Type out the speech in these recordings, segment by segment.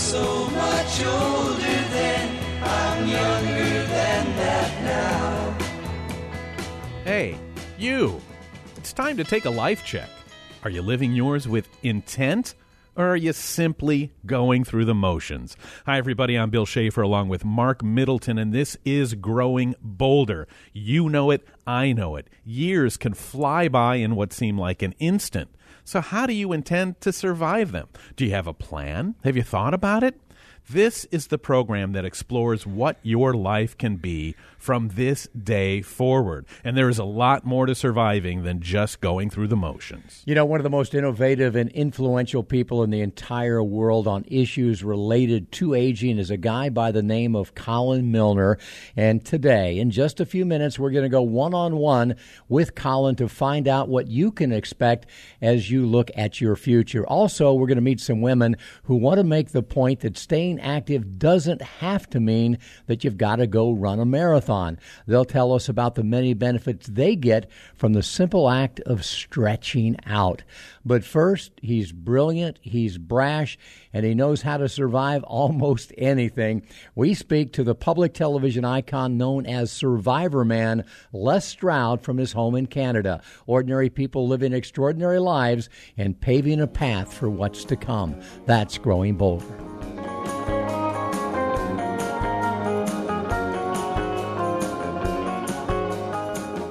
so much older then. I'm younger than that now. Hey, you! It's time to take a life check. Are you living yours with intent? Or are you simply going through the motions? Hi, everybody. I'm Bill Schaefer along with Mark Middleton, and this is Growing Bolder. You know it. I know it. Years can fly by in what seem like an instant. So, how do you intend to survive them? Do you have a plan? Have you thought about it? This is the program that explores what your life can be from this day forward. And there is a lot more to surviving than just going through the motions. You know, one of the most innovative and influential people in the entire world on issues related to aging is a guy by the name of Colin Milner. And today, in just a few minutes, we're going to go one on one with Colin to find out what you can expect as you look at your future. Also, we're going to meet some women who want to make the point that staying active doesn't have to mean that you've got to go run a marathon marathon. They'll tell us about the many benefits they get from the simple act of stretching out. But first, he's brilliant, he's brash, and he knows how to survive almost anything. We speak to the public television icon known as Survivor Man, Les Stroud, from his home in Canada. Ordinary people living extraordinary lives and paving a path for what's to come. That's Growing Bolder.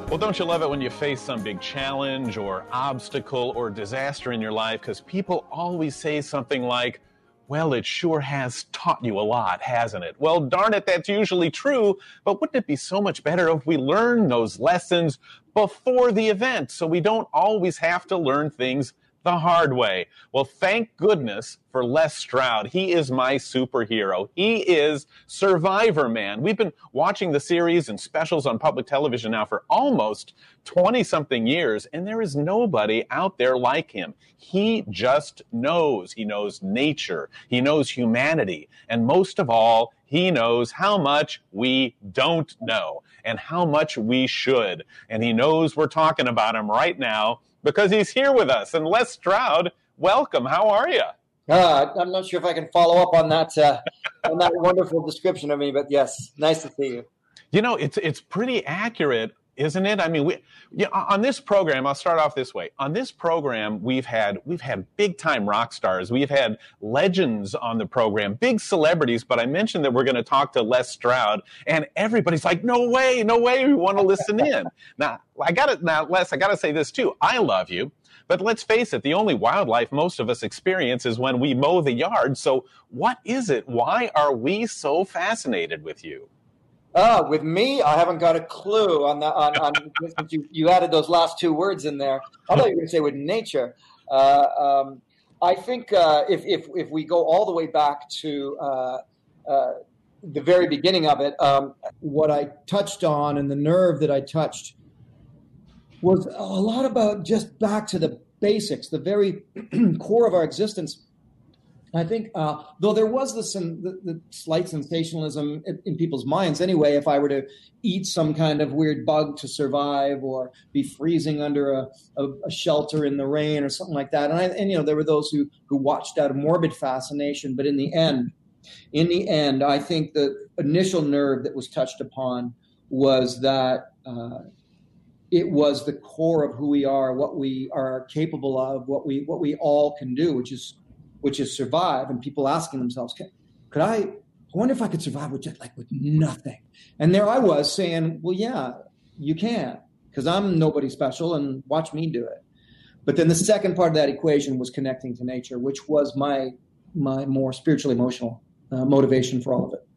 Well, don't you love it when you face some big challenge or obstacle or disaster in your life? Because people always say something like, well, it sure has taught you a lot, hasn't it? Well, darn it, that's usually true, but wouldn't it be so much better if we learn those lessons before the event so we don't always have to learn things the hard way. Well, thank goodness for Les Stroud. He is my superhero. He is Survivor Man. We've been watching the series and specials on public television now for almost 20 something years, and there is nobody out there like him. He just knows. He knows nature. He knows humanity. And most of all, he knows how much we don't know and how much we should. And he knows we're talking about him right now because he's here with us. And Les Stroud, welcome. How are you? Uh, I'm not sure if I can follow up on that uh, on that wonderful description of me, but yes, nice to see you. You know, it's it's pretty accurate isn't it? I mean, we yeah, on this program, I'll start off this way. On this program, we've had we've had big time rock stars. We've had legends on the program, big celebrities. But I mentioned that we're going to talk to Les Stroud, and everybody's like, "No way, no way, we want to listen in." now, I got to now, Les, I got to say this too. I love you. But let's face it, the only wildlife most of us experience is when we mow the yard. So, what is it? Why are we so fascinated with you? Uh, with me, I haven't got a clue on that. On, on you, you added those last two words in there. I thought you were going to say with nature. Uh, um, I think uh, if, if if we go all the way back to uh, uh, the very beginning of it, um, what I touched on and the nerve that I touched was a lot about just back to the basics, the very core of our existence I think, uh, though there was this the, the slight sensationalism in, in, people's minds anyway, if I were to eat some kind of weird bug to survive or be freezing under a, a, a shelter in the rain or something like that. And, I, and, you know, there were those who, who watched out of morbid fascination. But in the end, in the end, I think the initial nerve that was touched upon was that uh, it was the core of who we are, what we are capable of, what we what we all can do, which is which is survive, and people asking themselves, could I? I wonder if I could survive with just like with nothing. And there I was saying, well, yeah, you can, because I'm nobody special, and watch me do it. But then the second part of that equation was connecting to nature, which was my my more spiritual emotional uh, motivation for all of it.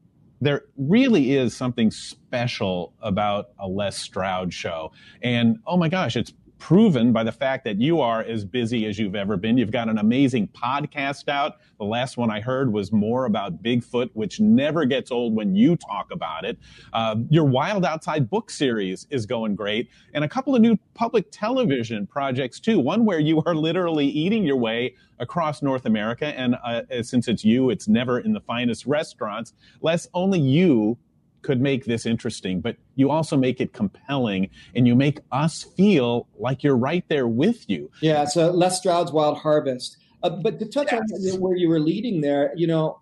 There really is something special about a Les Stroud show. And oh my gosh, it's proven by the fact that you are as busy as you've ever been. You've got an amazing podcast out. The last one I heard was more about Bigfoot, which never gets old when you talk about it. Uh, your Wild Outside book series is going great, and a couple of new public television projects too. One where you are literally eating your way across North America, and uh, since it's you, it's never in the finest restaurants. Les only you could make this interesting, but you also make it compelling and you make us feel like you're right there with you. Yeah, so Les Stroud's Wild Harvest. Uh, but to touch yes. on where you were leading there, you know,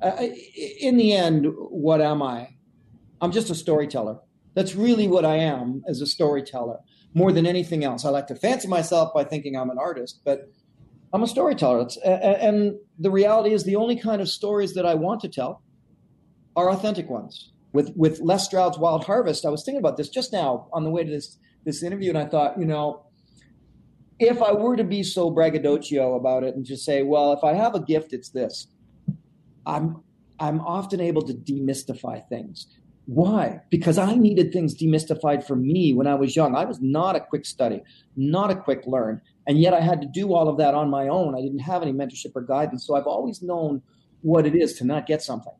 uh, in the end, what am I? I'm just a storyteller. That's really what I am as a storyteller, more than anything else. I like to fancy myself by thinking I'm an artist, but I'm a storyteller. It's, and the reality is, the only kind of stories that I want to tell are authentic ones. With with Les Stroud's Wild Harvest, I was thinking about this just now on the way to this this interview, and I thought, you know, if I were to be so braggadocio about it and just say, well, if I have a gift, it's this. I'm I'm often able to demystify things. Why? Because I needed things demystified for me when I was young. I was not a quick study, not a quick learn. And yet I had to do all of that on my own. I didn't have any mentorship or guidance. So I've always known what it is to not get something.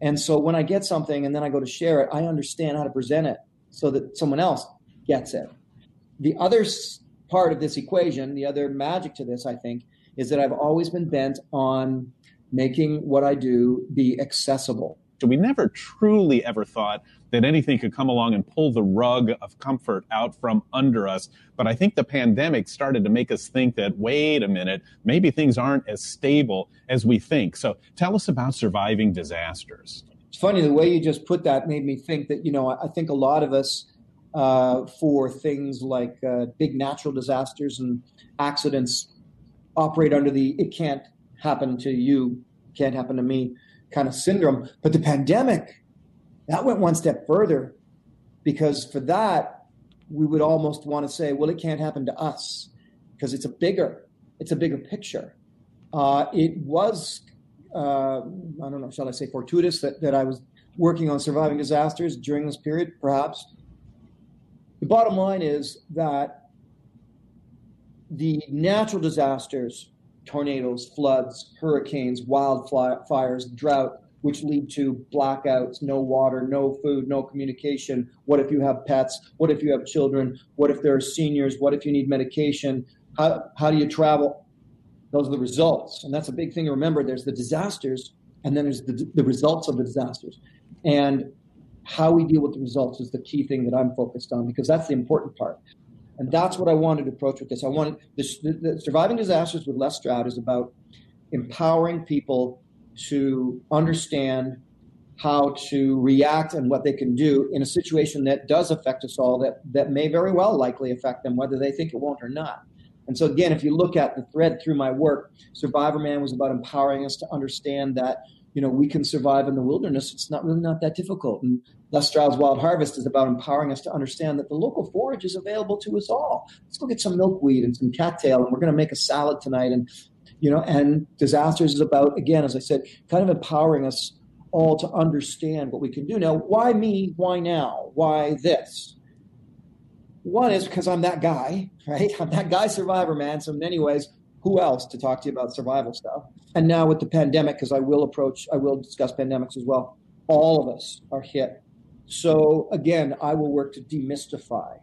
And so when I get something and then I go to share it, I understand how to present it so that someone else gets it. The other part of this equation, the other magic to this, I think, is that I've always been bent on making what I do be accessible. We never truly ever thought that anything could come along and pull the rug of comfort out from under us. But I think the pandemic started to make us think that, wait a minute, maybe things aren't as stable as we think. So tell us about surviving disasters. It's funny, the way you just put that made me think that, you know, I think a lot of us, uh, for things like uh, big natural disasters and accidents, operate under the it can't happen to you, can't happen to me kind of syndrome. But the pandemic, that went one step further because for that, we would almost want to say, well, it can't happen to us because it's a bigger, it's a bigger picture. Uh, it was, uh, I don't know, shall I say fortuitous that, that I was working on surviving disasters during this period, perhaps. The bottom line is that the natural disasters, tornadoes, floods, hurricanes, wildfires, drought, which lead to blackouts, no water, no food, no communication. What if you have pets? What if you have children? What if there are seniors? What if you need medication? How, how do you travel? Those are the results. And that's a big thing to remember. There's the disasters, and then there's the, the results of the disasters. And how we deal with the results is the key thing that I'm focused on because that's the important part. And that's what I wanted to approach with this. I wanted the, the surviving disasters with Les Stroud is about empowering people to understand how to react and what they can do in a situation that does affect us all that that may very well likely affect them whether they think it won't or not and so again if you look at the thread through my work survivor man was about empowering us to understand that you know we can survive in the wilderness it's not really not that difficult and Les Stroud's Wild Harvest is about empowering us to understand that the local forage is available to us all. Let's go get some milkweed and some cattail, and we're going to make a salad tonight. And you know, and disasters is about, again, as I said, kind of empowering us all to understand what we can do. Now, why me? Why now? Why this? One is because I'm that guy, right? I'm that guy survivor, man. So in many ways, who else to talk to you about survival stuff? And now with the pandemic, because I will approach, I will discuss pandemics as well. All of us are hit. So again, I will work to demystify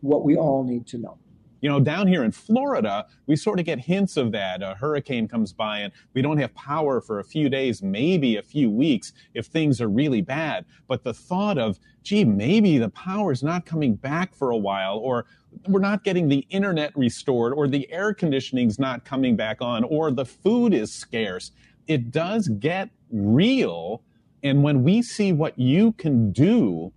what we all need to know. You know, down here in Florida, we sort of get hints of that. A hurricane comes by and we don't have power for a few days, maybe a few weeks if things are really bad. But the thought of, gee, maybe the power's not coming back for a while, or we're not getting the internet restored, or the air conditioning's not coming back on, or the food is scarce. It does get real. And when we see what you can do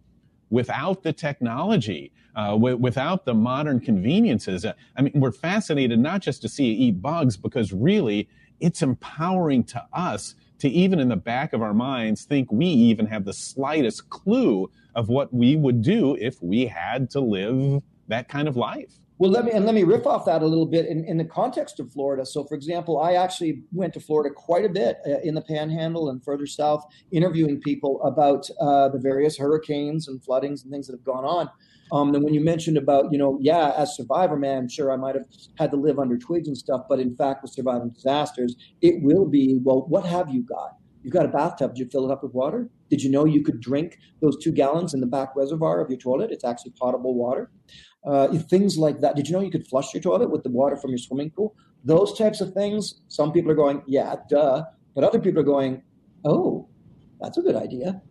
without the technology, uh, w- without the modern conveniences. Uh, I mean, we're fascinated not just to see you eat bugs, because really it's empowering to us to even in the back of our minds think we even have the slightest clue of what we would do if we had to live that kind of life. Well, let me and let me riff off that a little bit in, in the context of Florida. So, for example, I actually went to Florida quite a bit uh, in the Panhandle and further south, interviewing people about uh, the various hurricanes and floodings and things that have gone on. Um, and when you mentioned about, you know, yeah, as survivor man, sure, I might have had to live under twigs and stuff, but in fact, with surviving disasters, it will be, well, what have you got? You've got a bathtub. Did you fill it up with water? Did you know you could drink those two gallons in the back reservoir of your toilet? It's actually potable water. Uh, things like that. Did you know you could flush your toilet with the water from your swimming pool? Those types of things. Some people are going, yeah, duh. But other people are going, oh, that's a good idea.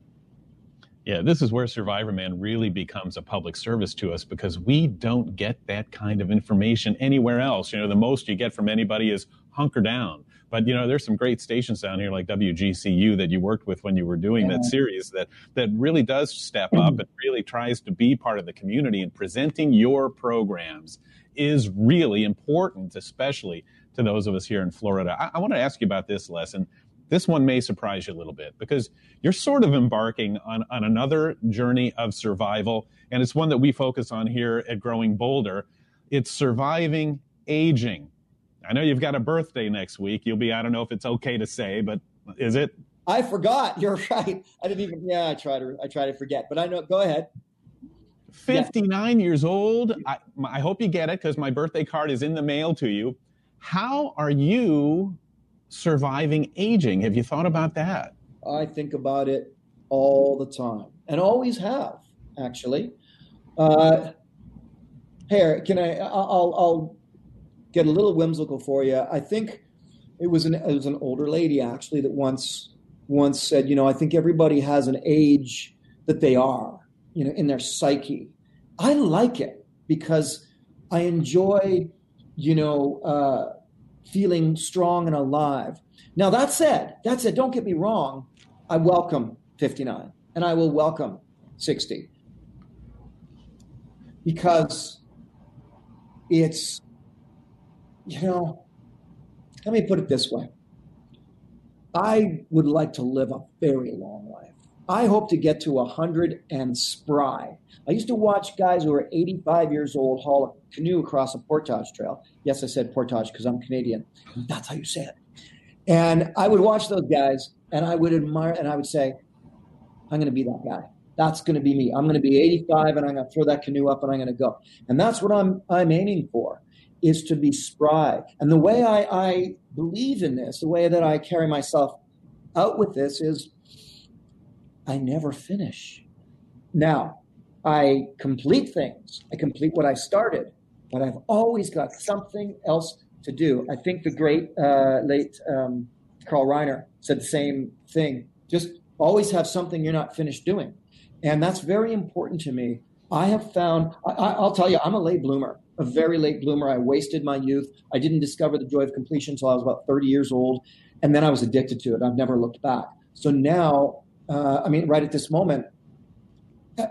Yeah, this is where Survivor Man really becomes a public service to us because we don't get that kind of information anywhere else. You know, the most you get from anybody is hunker down. But you know, there's some great stations down here like WGCU that you worked with when you were doing yeah. that series that that really does step up and really tries to be part of the community and presenting your programs is really important, especially to those of us here in Florida. I, I want to ask you about this lesson. This one may surprise you a little bit because you're sort of embarking on, on another journey of survival, and it's one that we focus on here at Growing Bolder. It's surviving aging. I know you've got a birthday next week. You'll be, I don't know if it's okay to say, but is it? I forgot. You're right. I didn't even, yeah, I try to, I try to forget, but I know, go ahead. 59 yeah. years old. I, I hope you get it because my birthday card is in the mail to you. How are you surviving aging? Have you thought about that? I think about it all the time and always have, actually. Uh, here, can I? I'll, I'll get a little whimsical for you. I think it was an it was an older lady actually that once once said, you know, I think everybody has an age that they are, you know, in their psyche. I like it because I enjoy, you know, uh, feeling strong and alive. Now that said, that said, don't get me wrong. I welcome 59 and I will welcome 60 because it's you know, let me put it this way. I would like to live a very long life. I hope to get to 100 and spry. I used to watch guys who were 85 years old haul a canoe across a portage trail. Yes, I said portage because I'm Canadian. That's how you say it. And I would watch those guys and I would admire and I would say, I'm going to be that guy. That's going to be me. I'm going to be 85 and I'm going to throw that canoe up and I'm going to go. And that's what I'm I'm aiming for is to be spry. And the way I, I believe in this, the way that I carry myself out with this is I never finish. Now, I complete things, I complete what I started, but I've always got something else to do. I think the great uh, late um, Carl Reiner said the same thing. Just always have something you're not finished doing. And that's very important to me. I have found, I, will tell you, I'm a late bloomer a very late bloomer. I wasted my youth. I didn't discover the joy of completion until I was about 30 years old. And then I was addicted to it. I've never looked back. So now, uh, I mean, right at this moment,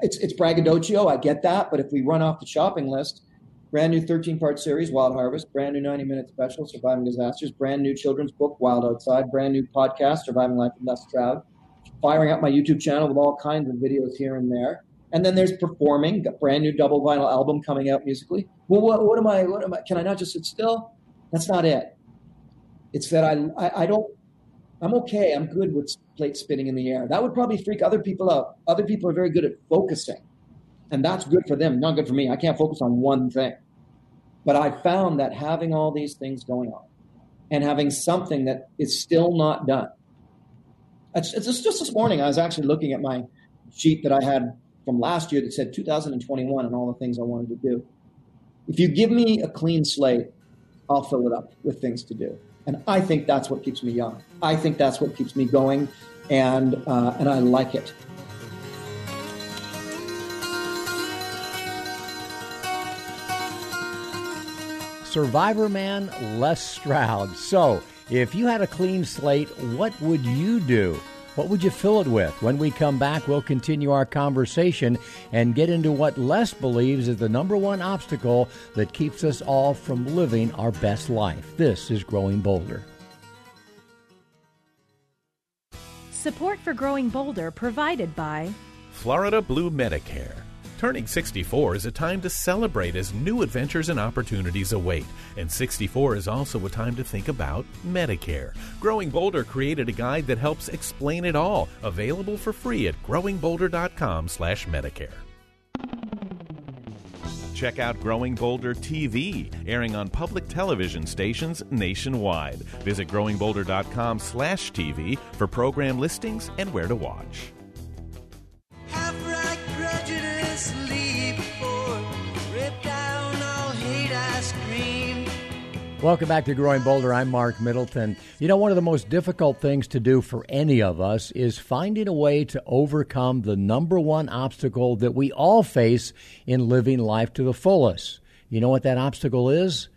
it's, it's braggadocio. I get that. But if we run off the shopping list, brand new 13 part series, Wild Harvest, brand new 90 minute special, Surviving Disasters, brand new children's book, Wild Outside, brand new podcast, Surviving Life in Les Stroud, firing up my YouTube channel with all kinds of videos here and there. And then there's performing, a brand new double vinyl album coming out musically. Well, what, what am I? What am I? Can I not just sit still? That's not it. It's that I, I, I don't. I'm okay. I'm good with plate spinning in the air. That would probably freak other people out. Other people are very good at focusing, and that's good for them. Not good for me. I can't focus on one thing. But I found that having all these things going on, and having something that is still not done. It's, it's just this morning. I was actually looking at my sheet that I had from last year that said 2021 and all the things I wanted to do. If you give me a clean slate, I'll fill it up with things to do. And I think that's what keeps me young. I think that's what keeps me going, and uh, and I like it. Survivor Man Les Stroud. So, if you had a clean slate, what would you do? What would you fill it with? When we come back, we'll continue our conversation and get into what Les believes is the number one obstacle that keeps us all from living our best life. This is Growing Bolder. Support for Growing Bolder provided by Florida Blue Medicare Turning 64 is a time to celebrate as new adventures and opportunities await. And 64 is also a time to think about Medicare. Growing Bolder created a guide that helps explain it all, available for free at growingbolder.com/medicare. Check out Growing Bolder TV, airing on public television stations nationwide. Visit growingbolder.com/tv for program listings and where to watch. Welcome back to Growing Bolder. I'm Mark Middleton. You know, one of the most difficult things to do for any of us is finding a way to overcome the number one obstacle that we all face in living life to the fullest. You know what that obstacle is?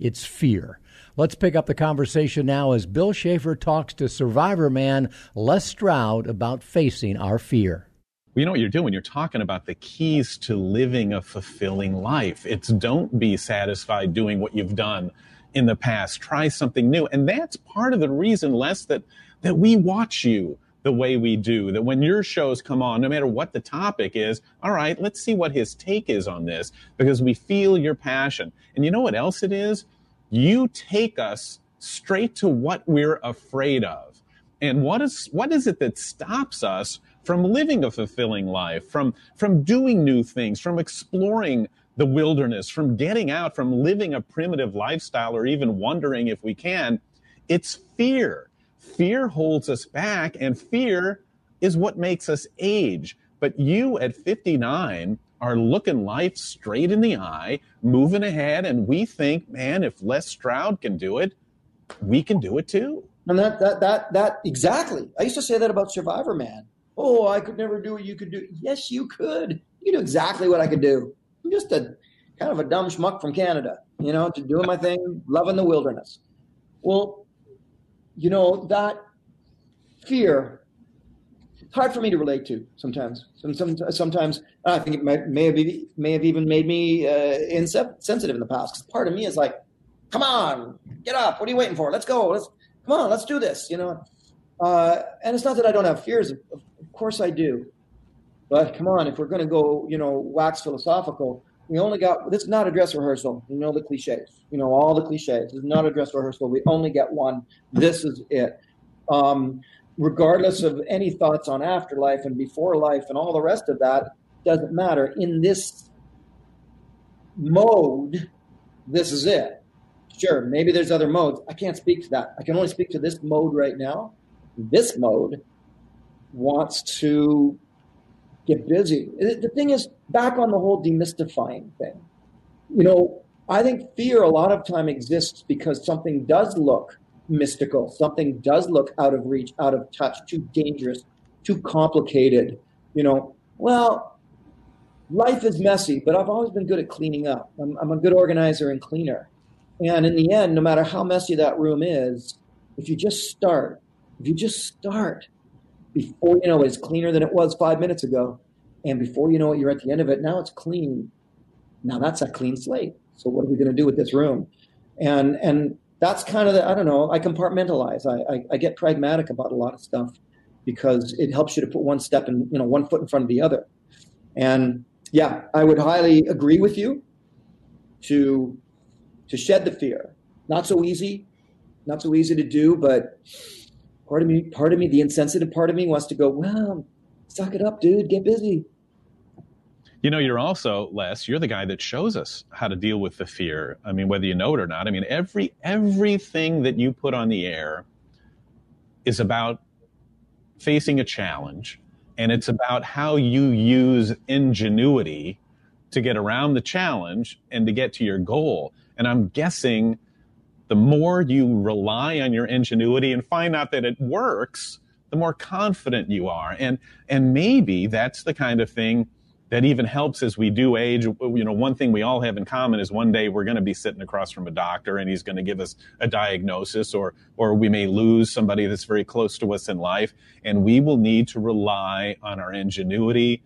It's fear. Let's pick up the conversation now as Bill Schaefer talks to survivor man Les Stroud about facing our fear. you know what you're doing? You're talking about the keys to living a fulfilling life. It's don't be satisfied doing what you've done in the past. Try something new. And that's part of the reason, Les, that, that we watch you the way we do, that when your shows come on, no matter what the topic is, all right, let's see what his take is on this because we feel your passion. And you know what else it is? You take us straight to what we're afraid of. And what is what is it that stops us from living a fulfilling life, from from doing new things, from exploring the wilderness, from getting out, from living a primitive lifestyle or even wondering if we can? It's fear fear holds us back, and fear is what makes us age. But you at 59 are looking life straight in the eye, moving ahead, and we think, man, if Les Stroud can do it, we can do it too. And that that that that exactly. I used to say that about Survivor Man. Oh, I could never do what you could do. Yes, you could. You do exactly what I could do. I'm just a kind of a dumb schmuck from Canada, you know, to doing my thing, loving the wilderness. Well, you know, that fear, it's hard for me to relate to sometimes. Some, some, sometimes I think it may, have, may have even made me uh, insensitive in the past. Because part of me is like, come on, get up. What are you waiting for? Let's go. Let's come on. Let's do this. You know, uh, and it's not that I don't have fears. Of course I do. But come on, if we're going to go, you know, wax philosophical, we only got this is not a dress rehearsal. You know the cliches. You know all the cliches. This is not a dress rehearsal. We only get one. This is it. Um, regardless of any thoughts on afterlife and before life and all the rest of that, doesn't matter. In this mode, this is it. Sure, maybe there's other modes. I can't speak to that. I can only speak to this mode right now. This mode wants to get busy. The thing is, back on the whole demystifying thing, you know, I think fear a lot of time exists because something does look mystical, something does look out of reach, out of touch, too dangerous, too complicated. You know, well, life is messy, but I've always been good at cleaning up. I'm, I'm a good organizer and cleaner. And in the end, no matter how messy that room is, if you just start, if you just start, before you know it, it's cleaner than it was five minutes ago. And before you know it, you're at the end of it. Now it's clean. Now that's a clean slate. So what are we going to do with this room? And and that's kind of the I don't know. I compartmentalize. I, I, I get pragmatic about a lot of stuff because it helps you to put one step and you know one foot in front of the other. And yeah, I would highly agree with you to to shed the fear. Not so easy, not so easy to do, but part of me, part of me, the insensitive part of me wants to go, well, suck it up, dude, get busy. You know, you're also Les. You're the guy that shows us how to deal with the fear. I mean, whether you know it or not. I mean, every everything that you put on the air is about facing a challenge, and it's about how you use ingenuity to get around the challenge and to get to your goal. And I'm guessing the more you rely on your ingenuity and find out that it works, the more confident you are. And, and maybe that's the kind of thing that even helps as we do age. You know, one thing we all have in common is one day we're going to be sitting across from a doctor and he's going to give us a diagnosis or, or we may lose somebody that's very close to us in life and we will need to rely on our ingenuity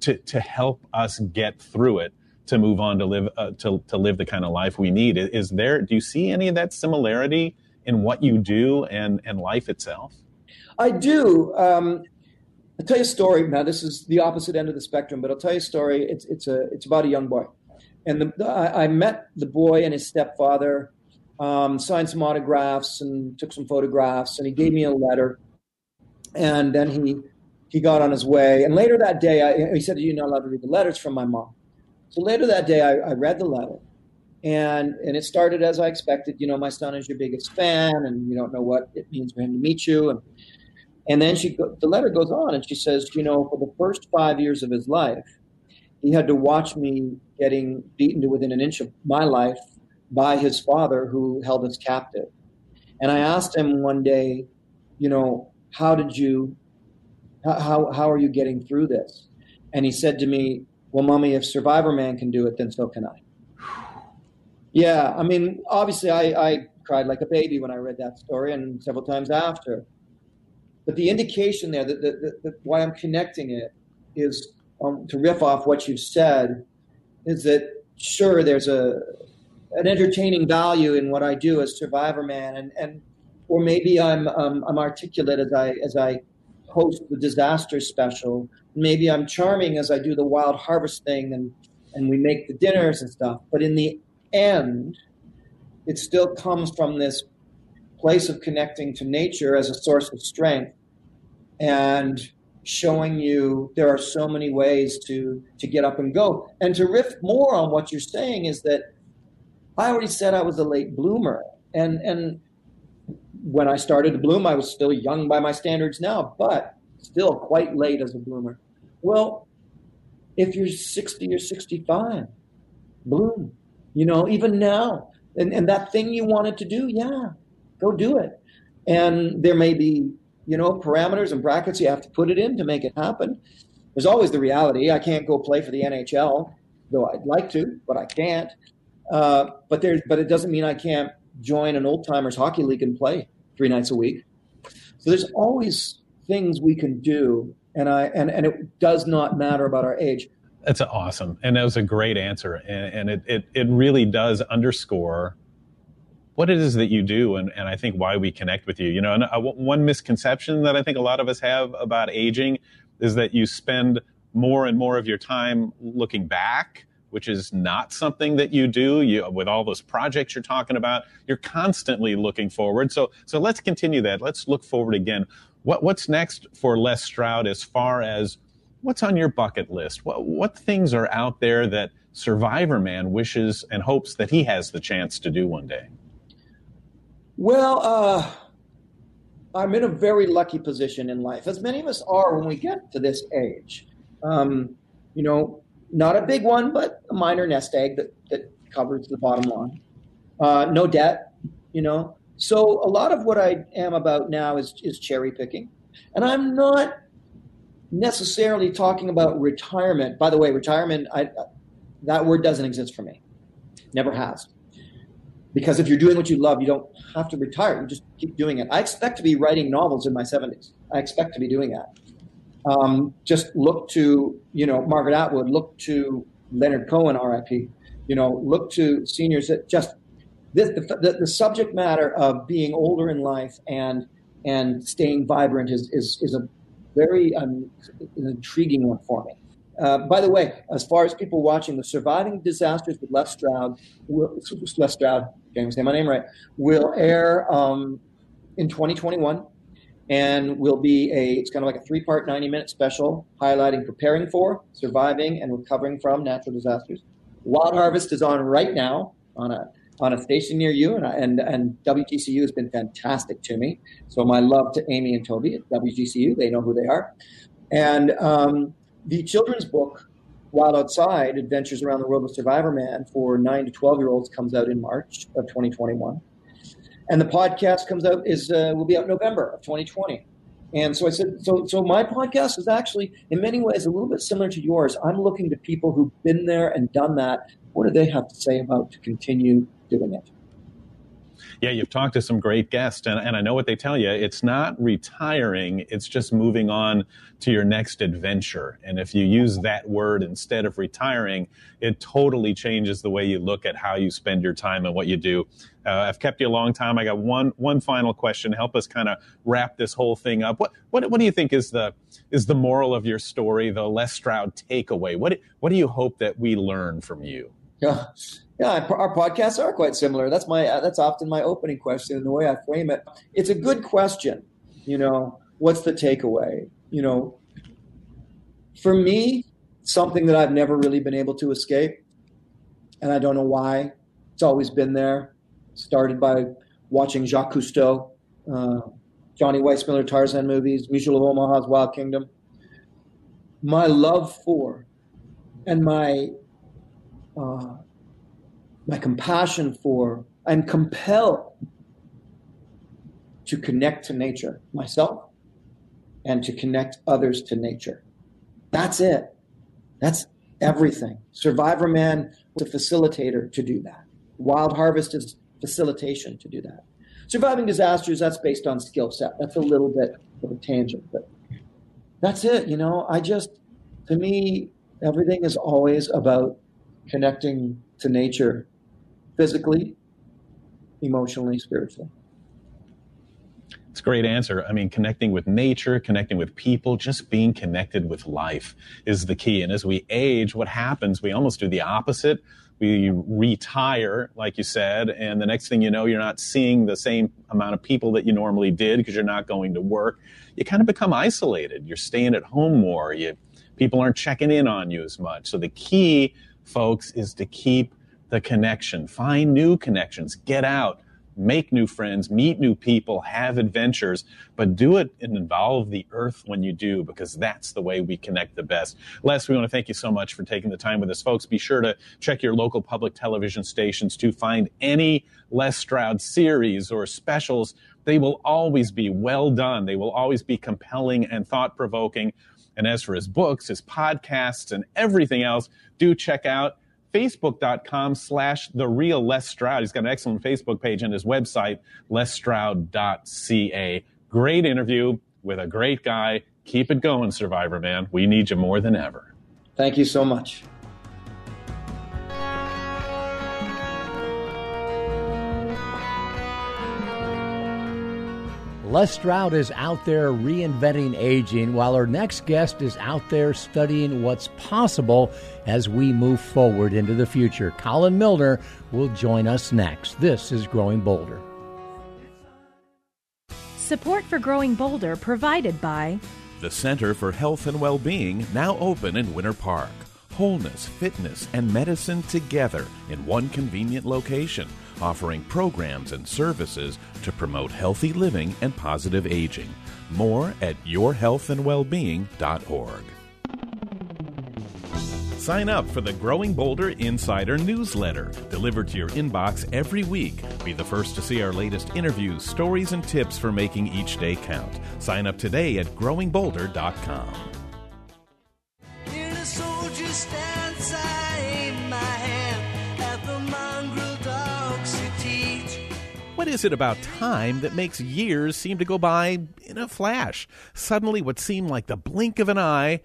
to, to help us get through it to move on to live uh, to to live the kind of life we need. Is there? Do you see any of that similarity in what you do and and life itself? I do. Um, I'll tell you a story. Now, this is the opposite end of the spectrum, but I'll tell you a story. It's it's a it's about a young boy, and the, I, I, met the boy and his stepfather. Um, signed some autographs and took some photographs, and he gave me a letter. And then he he got on his way. And later that day, I, he said, "You're not allowed to read the letters from my mom." So later that day, I, I read the letter, and and it started as I expected. You know, my son is your biggest fan, and you don't know what it means for him to meet you. And and then she the letter goes on, and she says, you know, for the first five years of his life, he had to watch me getting beaten to within an inch of my life by his father, who held us captive. And I asked him one day, you know, how did you, how how are you getting through this? And he said to me, well, mommy, if Survivor Man can do it, then so can I. Yeah, I mean, obviously, I, I cried like a baby when I read that story, and several times after. But the indication there, that, that, that why I'm connecting it, is um, to riff off what you've said, is that sure there's a an entertaining value in what I do as Survivor Man, and and or maybe I'm um, I'm articulate as I as I host the disaster special. Maybe I'm charming as I do the wild harvest thing, and and we make the dinners and stuff. But in the end, it still comes from this place of connecting to nature as a source of strength and showing you there are so many ways to to get up and go and to riff more on what you're saying is that i already said i was a late bloomer and and when i started to bloom i was still young by my standards now but still quite late as a bloomer. Well if you're 60 or 65 bloom you know even now. And, and that thing you wanted to do yeah go do it. And there may be you know parameters and brackets you have to put it in to make it happen. There's always the reality. I can't go play for the nhl though i'd like to but i can't. Uh, but there's but it doesn't mean i can't join an old timers hockey league and play three nights a week so there's always things we can do and i and, and it does not matter about our age that's awesome. And that was a great answer. And, and it, it, it really does underscore what it is that you do and, and I think why we connect with you. You know, and uh, one misconception that I think a lot of us have about aging is that you spend more and more of your time looking back, which is not something that you do. You, with all those projects you're talking about, you're constantly looking forward. So, so let's continue that. Let's look forward again. What, what's next for Les Stroud as far as what's on your bucket list? What, what things are out there that Survivor Man wishes and hopes that he has the chance to do one day? Well, uh, I'm in a very lucky position in life, as many of us are when we get to this age. Um, you know, not a big one, but a minor nest egg that, that covers the bottom line. Uh, no debt, you know. So a lot of what I am about now is, is cherry picking. And I'm not necessarily talking about retirement. By the way, retirement, I, that word doesn't exist for me. Never has. Because if you're doing what you love, you don't have to retire. You just keep doing it. I expect to be writing novels in my 70s. I expect to be doing that. Um, just look to, you know, Margaret Atwood, look to Leonard Cohen, RIP, you know, look to seniors that just, this, the, the, subject matter of being older in life and and staying vibrant is, is, is a very um, intriguing one for me. Uh, by the way, as far as people watching, the Surviving Disasters with Les Stroud, will, Les Stroud, can't say my name right, will air um, in 2021 and will be a, it's kind of like a three part, 90 minute special highlighting preparing for, surviving, and recovering from natural disasters. Wild Harvest is on right now on a on a station near you, and, and and WGCU has been fantastic to me. So my love to Amy and Toby at WGCU; they know who they are. And um, the children's book, Wild Outside: Adventures Around the World with Survivor Man for nine to twelve year olds, comes out in March of 2021, and the podcast comes out is uh, will be out November of 2020. And so I said, so so my podcast is actually in many ways a little bit similar to yours. I'm looking to people who've been there and done that. What do they have to say about to continue doing it. Yeah, you've talked to some great guests, and, and I know what they tell you. It's not retiring, it's just moving on to your next adventure. And if you use that word instead of retiring, it totally changes the way you look at how you spend your time and what you do. Uh, I've kept you a long time. I got one one final question. Help us kind of wrap this whole thing up. What what what do you think is the is the moral of your story, the Les Stroud takeaway? What what do you hope that we learn from you? Yeah. Yeah, our podcasts are quite similar. That's my that's often my opening question and the way I frame it. It's a good question. You know, what's the takeaway? You know, for me, something that I've never really been able to escape, and I don't know why. It's always been there. Started by watching Jacques Cousteau, uh, Johnny Weissmuller Tarzan movies, Mutual of Omaha's Wild Kingdom. My love for and my uh, my compassion for, I'm compelled to connect to nature myself and to connect others to nature. That's it. That's everything. Survivor Man was a facilitator to do that. Wild Harvest is facilitation to do that. Surviving disasters, that's based on skill set. That's a little bit of a tangent, but that's it. You know, I just, to me, everything is always about connecting to nature physically, emotionally, spiritually. It's a great answer. I mean, connecting with nature, connecting with people, just being connected with life is the key. And as we age, what happens? We almost do the opposite. We retire, like you said, and the next thing you know, you're not seeing the same amount of people that you normally did because you're not going to work. You kind of become isolated. You're staying at home more. You, people aren't checking in on you as much. So the key, folks, is to keep the connection. Find new connections. Get out make new friends, meet new people, have adventures, but do it and involve the earth when you do, because that's the way we connect the best. Les, we want to thank you so much for taking the time with us, folks. Be sure to check your local public television stations to find any Les Stroud series or specials. They will always be well done. They will always be compelling and thought provoking. And as for his books, his podcasts, and everything else, do check out facebook.com slash the real Les Stroud. He's got an excellent Facebook page and his website, lesstroud.ca. Great interview with a great guy. Keep it going, Survivor Man. We need you more than ever. Thank you so much. Les Stroud is out there reinventing aging, while our next guest is out there studying what's possible as we move forward into the future. Colin Milner will join us next. This is Growing Bolder. Support for Growing Bolder provided by The Center for Health and Well-Being, now open in Winter Park. Wholeness, fitness, and medicine together in one convenient location offering programs and services to promote healthy living and positive aging. More at yourhealthandwellbeing.org. Sign up for the Growing Bolder Insider newsletter, delivered to your inbox every week. Be the first to see our latest interviews, stories, and tips for making each day count. Sign up today at growingbolder.com. What is it about time that makes years seem to go by in a flash? Suddenly, what seemed like the blink of an eye,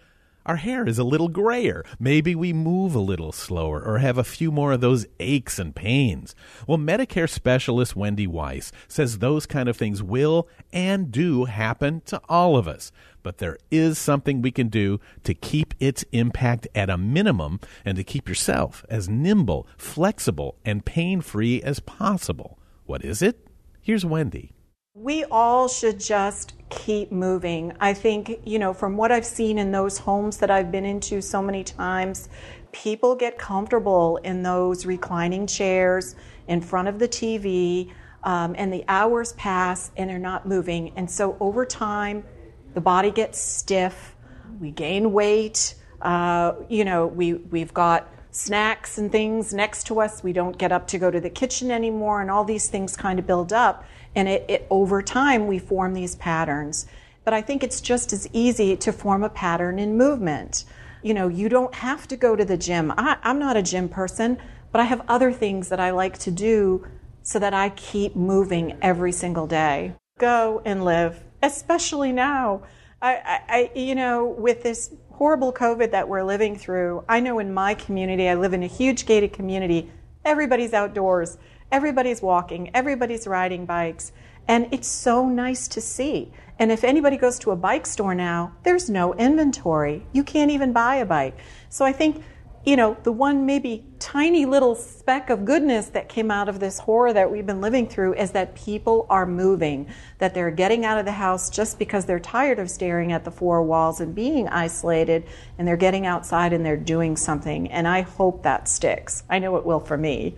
our hair is a little grayer. Maybe we move a little slower or have a few more of those aches and pains. Well, Medicare specialist Wendy Weiss says those kind of things will and do happen to all of us. But there is something we can do to keep its impact at a minimum and to keep yourself as nimble, flexible, and pain free as possible. What is it? Here's Wendy. We all should just keep moving. I think, you know, from what I've seen in those homes that I've been into so many times, people get comfortable in those reclining chairs in front of the TV, um, and the hours pass and they're not moving. And so over time, the body gets stiff, we gain weight, uh, you know, we, we've got snacks and things next to us. We don't get up to go to the kitchen anymore, and all these things kind of build up. And it, it, over time, we form these patterns. But I think it's just as easy to form a pattern in movement. You know, you don't have to go to the gym. I, I'm not a gym person, but I have other things that I like to do so that I keep moving every single day. Go and live, especially now. I, I, I you know, with this horrible COVID that we're living through, I know in my community, I live in a huge gated community, everybody's outdoors, everybody's walking, everybody's riding bikes, and it's so nice to see. And if anybody goes to a bike store now, there's no inventory. You can't even buy a bike. So I think you know, the one maybe tiny little speck of goodness that came out of this horror that we've been living through is that people are moving, that they're getting out of the house just because they're tired of staring at the four walls and being isolated, and they're getting outside and they're doing something. And I hope that sticks. I know it will for me.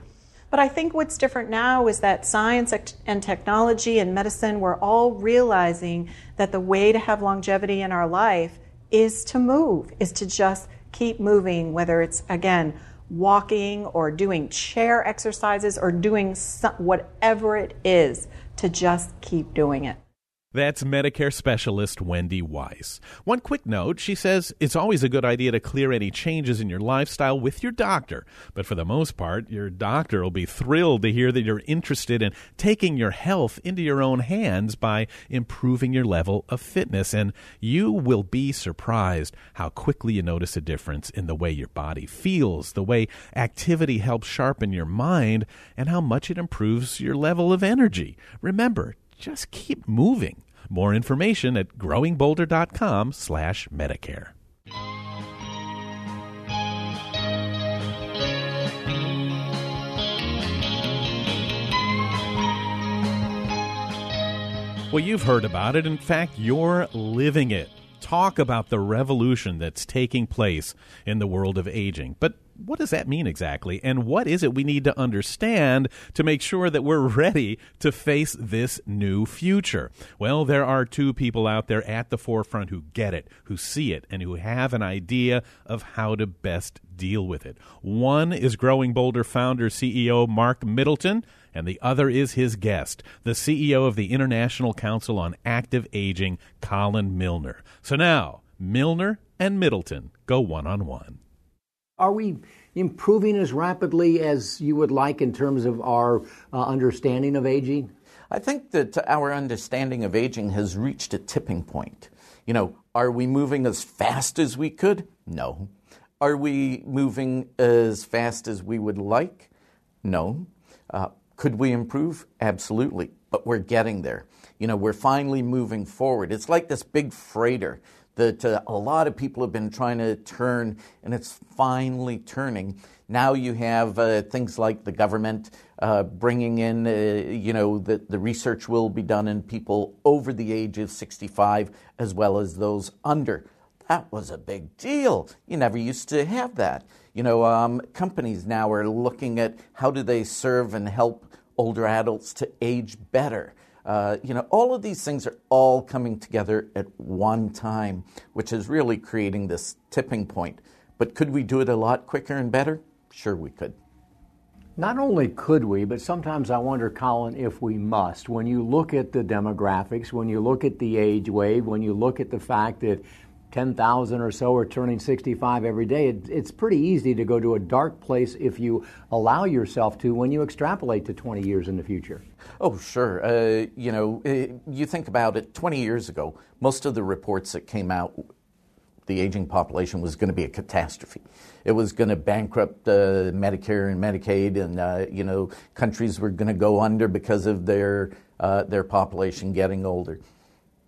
But I think what's different now is that science and technology and medicine, we're all realizing that the way to have longevity in our life is to move, is to just keep moving, whether it's, again, walking or doing chair exercises or doing some, whatever it is to just keep doing it. That's Medicare specialist Wendy Weiss. One quick note she says it's always a good idea to clear any changes in your lifestyle with your doctor, but for the most part, your doctor will be thrilled to hear that you're interested in taking your health into your own hands by improving your level of fitness, and you will be surprised how quickly you notice a difference in the way your body feels, the way activity helps sharpen your mind, and how much it improves your level of energy. Remember, just keep moving. More information at growingbolder.com slash Medicare. Well, you've heard about it. In fact, you're living it. Talk about the revolution that's taking place in the world of aging. But what does that mean exactly? And what is it we need to understand to make sure that we're ready to face this new future? Well, there are two people out there at the forefront who get it, who see it, and who have an idea of how to best deal with it. One is Growing Bolder founder CEO Mark Middleton, and the other is his guest, the CEO of the International Council on Active Aging, Colin Milner. So now, Milner and Middleton go one on one. Are we improving as rapidly as you would like in terms of our uh, understanding of aging? I think that our understanding of aging has reached a tipping point. You know, are we moving as fast as we could? No. Are we moving as fast as we would like? No. Uh, could we improve? Absolutely. But we're getting there. You know, we're finally moving forward. It's like this big freighter that uh, a lot of people have been trying to turn, and it's finally turning. Now you have uh, things like the government uh, bringing in, uh, you know, that the research will be done in people over the age of 65 as well as those under. That was a big deal. You never used to have that. You know, um, companies now are looking at how do they serve and help older adults to age better. Uh, you know, all of these things are all coming together at one time, which is really creating this tipping point. But could we do it a lot quicker and better? Sure, we could. Not only could we, but sometimes I wonder, Colin, if we must. When you look at the demographics, when you look at the age wave, when you look at the fact that 10,000 or so are turning 65 every day, it, it's pretty easy to go to a dark place if you allow yourself to when you extrapolate to 20 years in the future. Oh, sure. Uh, you know, uh, you think about it 20 years ago, most of the reports that came out, the aging population was going to be a catastrophe. It was going to bankrupt uh, Medicare and Medicaid, and, uh, you know, countries were going to go under because of their, uh, their population getting older.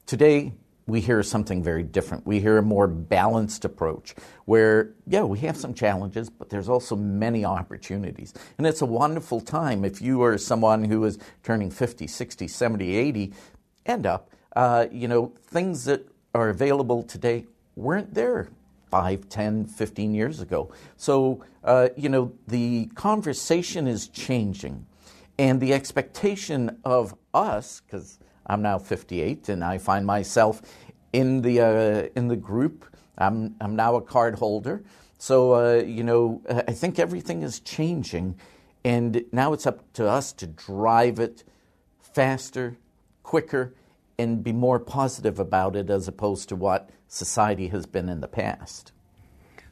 Today, we hear something very different. We hear a more balanced approach where, yeah, we have some challenges, but there's also many opportunities. And it's a wonderful time if you are someone who is turning 50, 60, 70, 80, end up, uh, you know, things that are available today weren't there 5, 10, 15 years ago. So, uh, you know, the conversation is changing. And the expectation of us, because I'm now 58, and I find myself in the uh, in the group. I'm I'm now a card holder, so uh, you know I think everything is changing, and now it's up to us to drive it faster, quicker, and be more positive about it as opposed to what society has been in the past.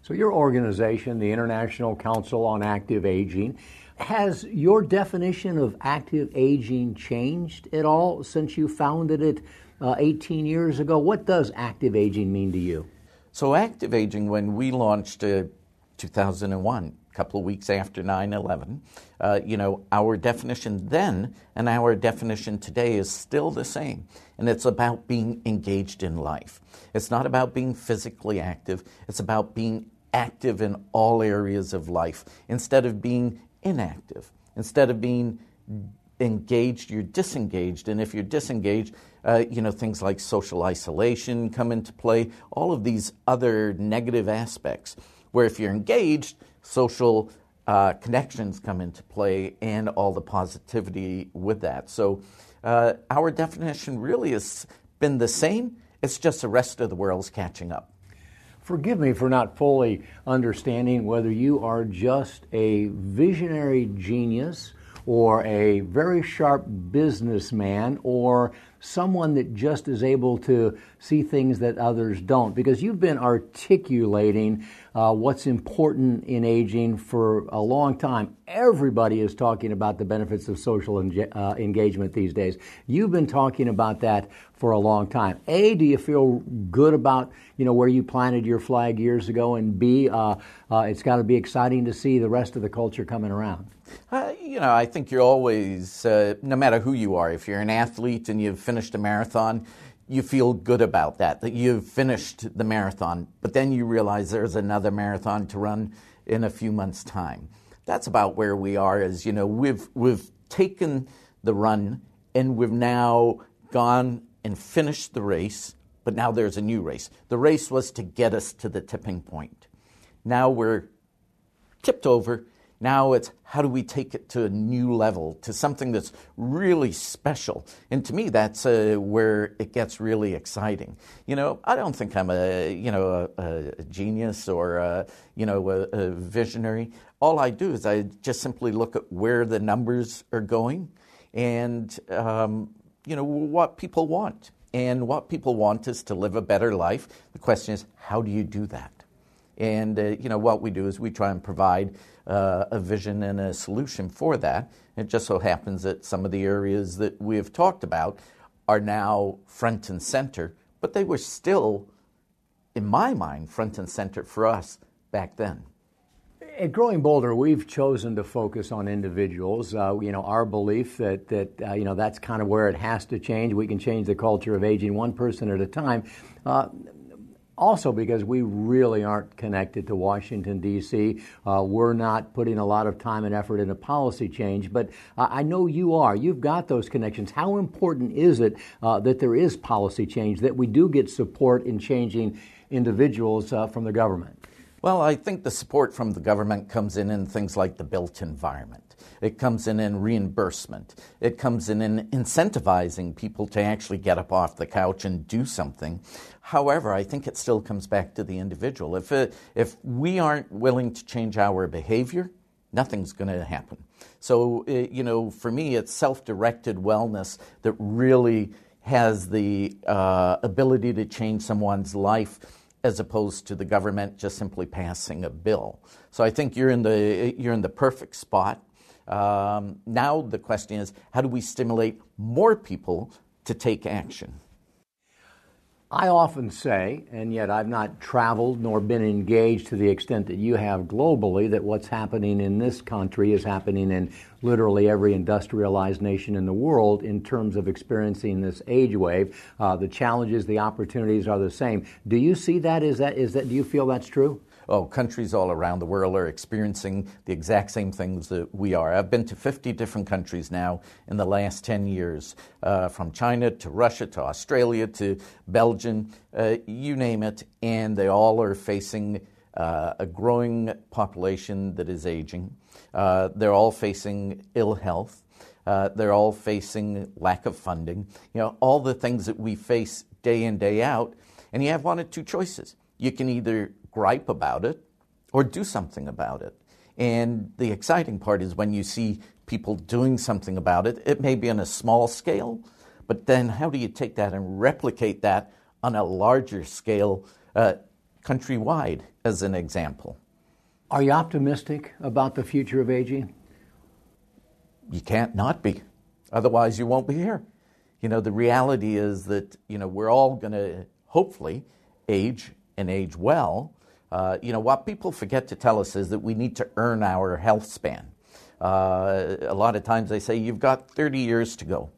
So, your organization, the International Council on Active Aging, has your definition of active aging changed at all since you founded it uh, 18 years ago? What does active aging mean to you? So, active aging, when we launched uh, 2001, a couple of weeks after 9 11, uh, you know, our definition then and our definition today is still the same. And it's about being engaged in life. It's not about being physically active, it's about being active in all areas of life instead of being inactive. Instead of being engaged, you're disengaged. And if you're disengaged, uh, you know, things like social isolation come into play, all of these other negative aspects. Where if you're engaged, social uh, connections come into play and all the positivity with that. So uh, our definition really has been the same, it's just the rest of the world's catching up. Forgive me for not fully understanding whether you are just a visionary genius or a very sharp businessman or someone that just is able to see things that others don't? Because you've been articulating uh, what's important in aging for a long time. Everybody is talking about the benefits of social enga- uh, engagement these days. You've been talking about that for a long time. A, do you feel good about you know where you planted your flag years ago? And B, uh, uh it's got to be exciting to see the rest of the culture coming around. Uh, you know, I think you're always, uh, no matter who you are, if you're an athlete and you've finished a marathon, you feel good about that, that you've finished the marathon. But then you realize there's another marathon to run in a few months' time. That's about where we are. As you know, we've we've taken the run and we've now gone and finished the race. But now there's a new race. The race was to get us to the tipping point. Now we're tipped over now it's how do we take it to a new level, to something that's really special? And to me, that's uh, where it gets really exciting. You know, I don't think I'm a you know a, a genius or a, you know a, a visionary. All I do is I just simply look at where the numbers are going, and um, you know what people want. And what people want is to live a better life. The question is, how do you do that? And uh, you know what we do is we try and provide uh, a vision and a solution for that. It just so happens that some of the areas that we have talked about are now front and center, but they were still, in my mind, front and center for us back then. At Growing Bolder, we've chosen to focus on individuals. Uh, you know, our belief that that uh, you know that's kind of where it has to change. We can change the culture of aging one person at a time. Uh, also because we really aren't connected to Washington, D.C. Uh, we're not putting a lot of time and effort into policy change, but uh, I know you are. You've got those connections. How important is it uh, that there is policy change, that we do get support in changing individuals uh, from the government? Well, I think the support from the government comes in in things like the built environment. It comes in in reimbursement. It comes in in incentivizing people to actually get up off the couch and do something. However, I think it still comes back to the individual. If, it, if we aren't willing to change our behavior, nothing's going to happen. So, it, you know, for me, it's self directed wellness that really has the uh, ability to change someone's life as opposed to the government just simply passing a bill. So I think you're in the, uh, you're in the perfect spot. Um, now the question is how do we stimulate more people to take action? I often say, and yet I've not traveled nor been engaged to the extent that you have globally, that what's happening in this country is happening in literally every industrialized nation in the world in terms of experiencing this age wave. Uh, the challenges, the opportunities are the same. Do you see that? Is that is that? Do you feel that's true? Oh, countries all around the world are experiencing the exact same things that we are. I've been to 50 different countries now in the last 10 years, uh, from China to Russia to Australia to Belgium, uh, you name it, and they all are facing uh, a growing population that is aging. Uh, they're all facing ill health. Uh, they're all facing lack of funding. You know, all the things that we face day in, day out. And you have one of two choices. You can either gripe about it or do something about it. And the exciting part is when you see people doing something about it, it may be on a small scale, but then how do you take that and replicate that on a larger scale, uh, countrywide, as an example? Are you optimistic about the future of aging? You can't not be. Otherwise, you won't be here. You know, the reality is that, you know, we're all going to hopefully age and age well. Uh, you know, what people forget to tell us is that we need to earn our health span. Uh, a lot of times they say, you've got 30 years to go.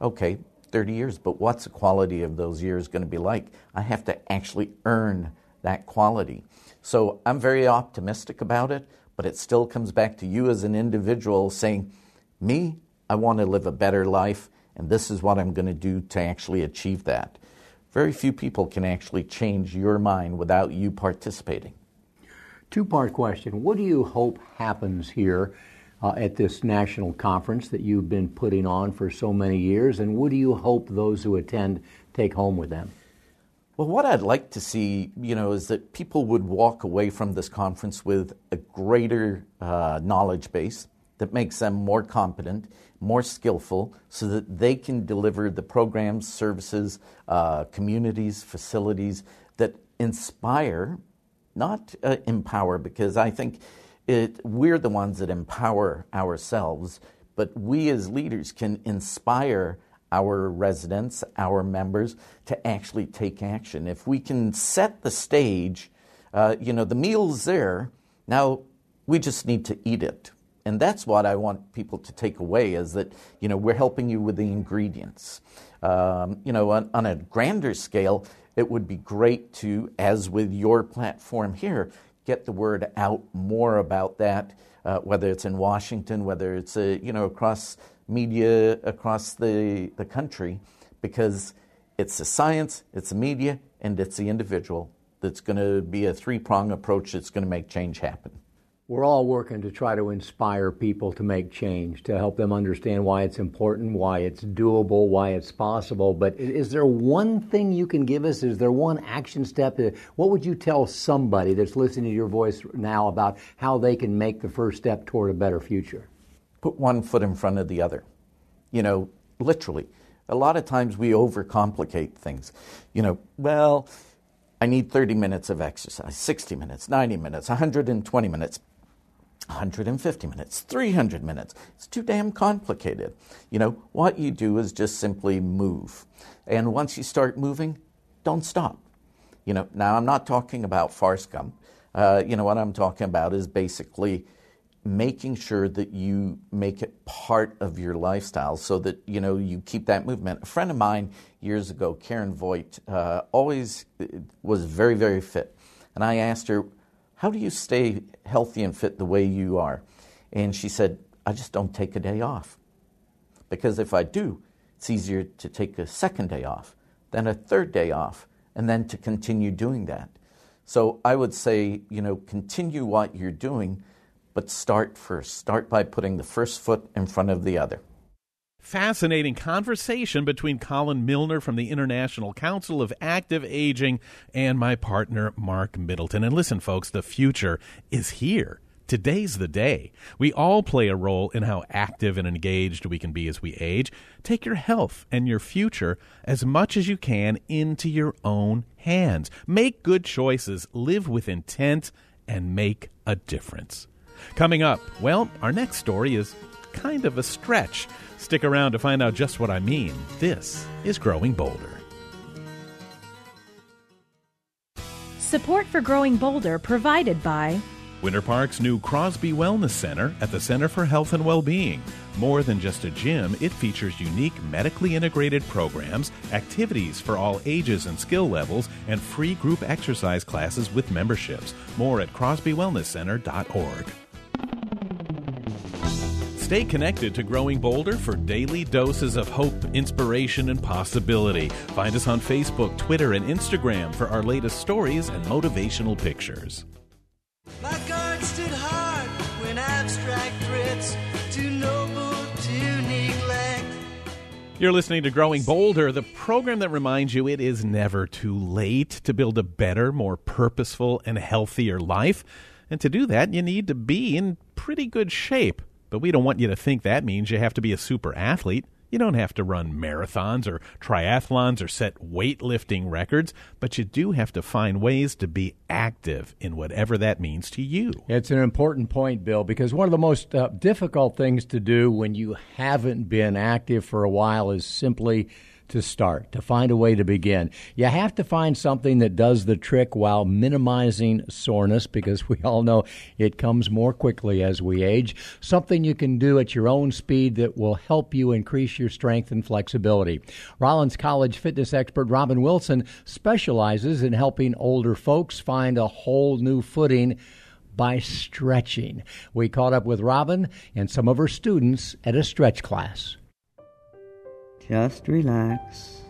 Okay, 30 years, but what's the quality of those years going to be like? I have to actually earn that quality. So I'm very optimistic about it, but it still comes back to you as an individual saying, Me, I want to live a better life, and this is what I'm going to do to actually achieve that. Very few people can actually change your mind without you participating. Two part question. What do you hope happens here uh, at this national conference that you've been putting on for so many years? And what do you hope those who attend take home with them? Well, what I'd like to see, you know, is that people would walk away from this conference with a greater uh, knowledge base, that makes them more competent, more skillful, so that they can deliver the programs, services, uh, communities, facilities that inspire, not uh, empower, because I think it, we're the ones that empower ourselves, but we as leaders can inspire our residents, our members, to actually take action. If we can set the stage, uh, you know, the meal's there, now we just need to eat it. And that's what I want people to take away is that, you know, we're helping you with the ingredients. Um, you know, on, on a grander scale, it would be great to, as with your platform here, get the word out more about that, uh, whether it's in Washington, whether it's, uh, you know, across media across the, the country, because it's the science, it's the media, and it's the individual that's going to be a three prong approach that's going to make change happen. We're all working to try to inspire people to make change, to help them understand why it's important, why it's doable, why it's possible. But is there one thing you can give us? Is there one action step? Uh, what would you tell somebody that's listening to your voice now about how they can make the first step toward a better future? Put one foot in front of the other. You know, literally. A lot of times we overcomplicate things. You know, well, I need 30 minutes of exercise, 60 minutes, 90 minutes, 120 minutes. 150 minutes, 300 minutes. It's too damn complicated. You know, what you do is just simply move. And once you start moving, don't stop. You know, now I'm not talking about farce gum. Uh, you know, what I'm talking about is basically making sure that you make it part of your lifestyle so that you know you keep that movement a friend of mine years ago karen voight uh, always uh, was very very fit and i asked her how do you stay healthy and fit the way you are and she said i just don't take a day off because if i do it's easier to take a second day off then a third day off and then to continue doing that so i would say you know continue what you're doing but start first. Start by putting the first foot in front of the other. Fascinating conversation between Colin Milner from the International Council of Active Aging and my partner, Mark Middleton. And listen, folks, the future is here. Today's the day. We all play a role in how active and engaged we can be as we age. Take your health and your future as much as you can into your own hands. Make good choices, live with intent, and make a difference. Coming up, well, our next story is kind of a stretch. Stick around to find out just what I mean. This is Growing Bolder. Support for Growing Bolder provided by Winter Park's new Crosby Wellness Center at the Center for Health and Well-Being. More than just a gym, it features unique medically integrated programs, activities for all ages and skill levels, and free group exercise classes with memberships. More at crosbywellnesscenter.org. Stay connected to Growing Bolder for daily doses of hope, inspiration, and possibility. Find us on Facebook, Twitter, and Instagram for our latest stories and motivational pictures. My guard stood hard when abstract threats too noble to neglect. You're listening to Growing Bolder, the program that reminds you it is never too late to build a better, more purposeful, and healthier life. And to do that, you need to be in pretty good shape. But we don't want you to think that means you have to be a super athlete. You don't have to run marathons or triathlons or set weightlifting records, but you do have to find ways to be active in whatever that means to you. It's an important point, Bill, because one of the most uh, difficult things to do when you haven't been active for a while is simply to start, to find a way to begin. You have to find something that does the trick while minimizing soreness because we all know it comes more quickly as we age. Something you can do at your own speed that will help you increase your strength and flexibility. Rollins College fitness expert Robin Wilson specializes in helping older folks find a whole new footing by stretching. We caught up with Robin and some of her students at a stretch class. Just relax.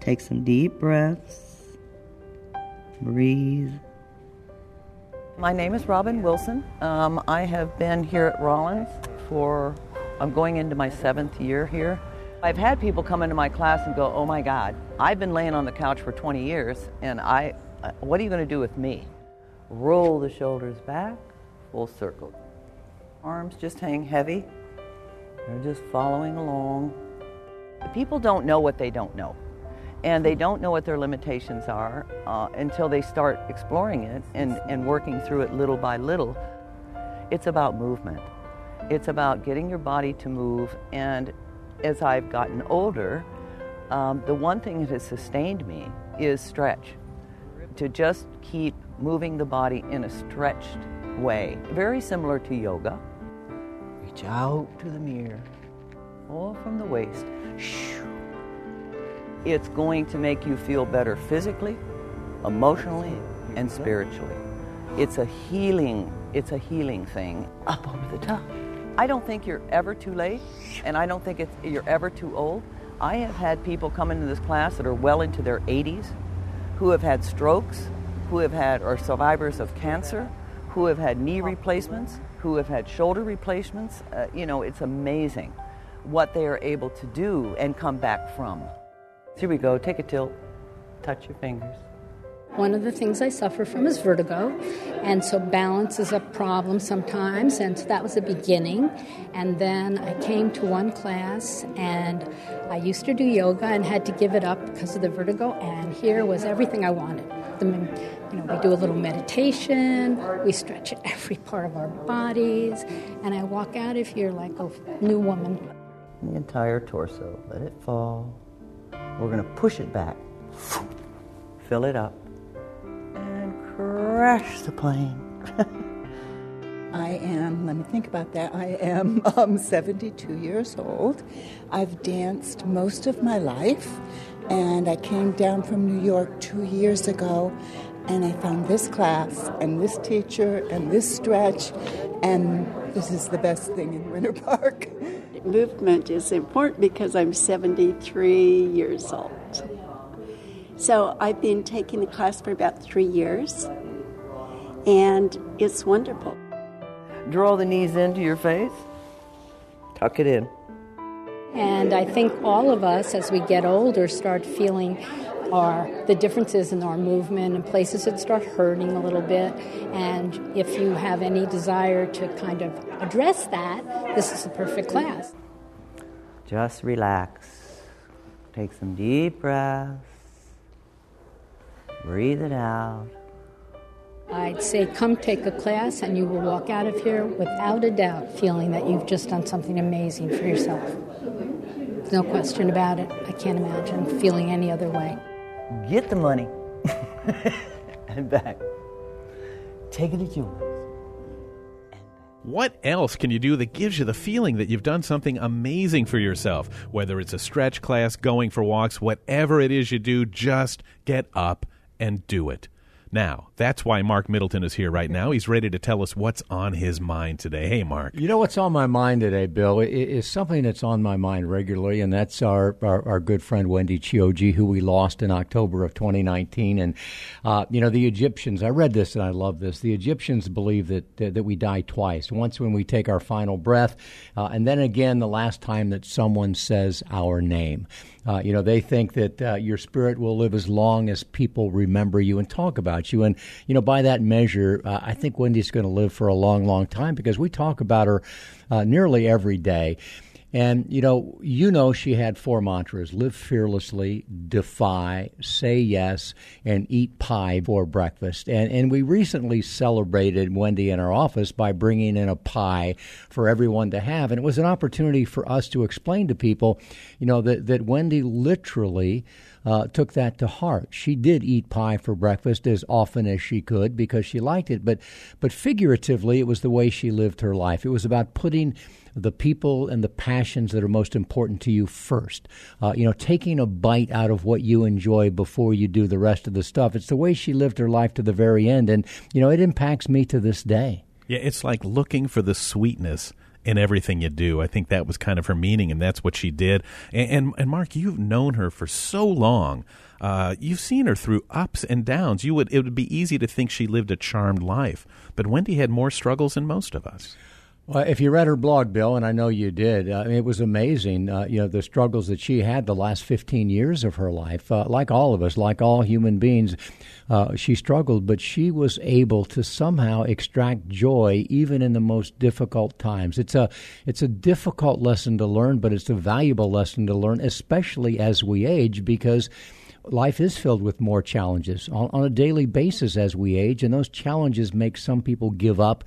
Take some deep breaths. Breathe. My name is Robin Wilson. Um, I have been here at Rollins for, I'm going into my seventh year here. I've had people come into my class and go, oh my God, I've been laying on the couch for 20 years, and I, uh, what are you going to do with me? Roll the shoulders back, full circle. Arms just hang heavy. They're just following along. People don't know what they don't know. And they don't know what their limitations are uh, until they start exploring it and, and working through it little by little. It's about movement. It's about getting your body to move. And as I've gotten older, um, the one thing that has sustained me is stretch. To just keep moving the body in a stretched way, very similar to yoga. Reach out to the mirror, or from the waist. It's going to make you feel better physically, emotionally, and spiritually. It's a healing, it's a healing thing up over the top. I don't think you're ever too late, and I don't think you're ever too old. I have had people come into this class that are well into their 80s, who have had strokes, who have had are survivors of cancer, who have had knee replacements, who have had shoulder replacements. Uh, you know, it's amazing what they are able to do and come back from. Here we go. Take a tilt. Touch your fingers. One of the things I suffer from is vertigo, and so balance is a problem sometimes, and so that was the beginning. And then I came to one class, and I used to do yoga and had to give it up because of the vertigo, and here was everything I wanted. The, you know, we do a little meditation, we stretch every part of our bodies, and I walk out of here like a new woman. The entire torso, let it fall. We're going to push it back, fill it up And crash the plane. I am, let me think about that. I am um, 72 years old. I've danced most of my life, and I came down from New York two years ago, and I found this class, and this teacher, and this stretch, and this is the best thing in Winter Park. Movement is important because I'm 73 years old. So I've been taking the class for about three years, and it's wonderful. Draw the knees into your face, tuck it in. And I think all of us, as we get older, start feeling our the differences in our movement and places that start hurting a little bit. And if you have any desire to kind of address that, this is the perfect class. Just relax. Take some deep breaths. Breathe it out. I'd say come take a class and you will walk out of here without a doubt feeling that you've just done something amazing for yourself. no question about it. I can't imagine feeling any other way. Get the money and back. Take it to Julie. What else can you do that gives you the feeling that you've done something amazing for yourself? Whether it's a stretch class, going for walks, whatever it is you do, just get up and do it. Now, that's why Mark Middleton is here right now. He's ready to tell us what's on his mind today. Hey, Mark. You know what's on my mind today, Bill, it is something that's on my mind regularly, and that's our, our, our good friend Wendy Chioji, who we lost in October of 2019. And, uh, you know, the Egyptians, I read this and I love this. The Egyptians believe that, that, that we die twice once when we take our final breath, uh, and then again the last time that someone says our name. Uh, you know, they think that uh, your spirit will live as long as people remember you and talk about you. And, you know, by that measure, uh, I think Wendy's going to live for a long, long time because we talk about her uh, nearly every day. And you know, you know, she had four mantras: live fearlessly, defy, say yes, and eat pie for breakfast. And and we recently celebrated Wendy in our office by bringing in a pie for everyone to have, and it was an opportunity for us to explain to people, you know, that that Wendy literally. Uh, took that to heart. She did eat pie for breakfast as often as she could because she liked it, but but figuratively, it was the way she lived her life. It was about putting the people and the passions that are most important to you first. Uh, you know, taking a bite out of what you enjoy before you do the rest of the stuff. It's the way she lived her life to the very end, and you know, it impacts me to this day. Yeah, it's like looking for the sweetness in everything you do. I think that was kind of her meaning, and that's what she did. And and, and Mark, you've known her for so long. Uh, you've seen her through ups and downs. You would it would be easy to think she lived a charmed life, but Wendy had more struggles than most of us. Well, if you read her blog, Bill, and I know you did, uh, it was amazing. Uh, you know the struggles that she had the last 15 years of her life. Uh, like all of us, like all human beings, uh, she struggled, but she was able to somehow extract joy even in the most difficult times. It's a it's a difficult lesson to learn, but it's a valuable lesson to learn, especially as we age, because life is filled with more challenges on, on, a daily basis as we age, and those challenges make some people give up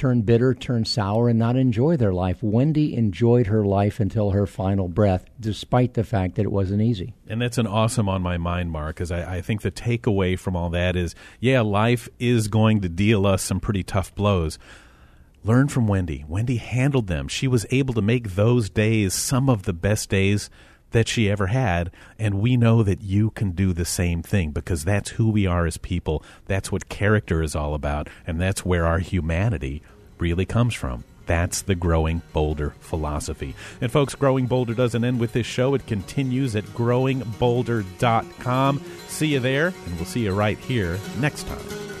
turn bitter, turn sour, and not enjoy their life. Wendy enjoyed her life until her final breath, despite the fact that it wasn't easy. And that's an awesome on my mind, Mark, because I, I think the takeaway from all that is yeah, life is going to deal us some pretty tough blows. Learn from Wendy. Wendy handled them. She was able to make those days some of the best days that she ever had. And we know that you can do the same thing because that's who we are as people. That's what character is all about. And that's where our humanity really comes from. That's the Growing Bolder philosophy. And folks, Growing Bolder doesn't end with this show. It continues at growingbolder.com. See you there, and we'll see you right here next time.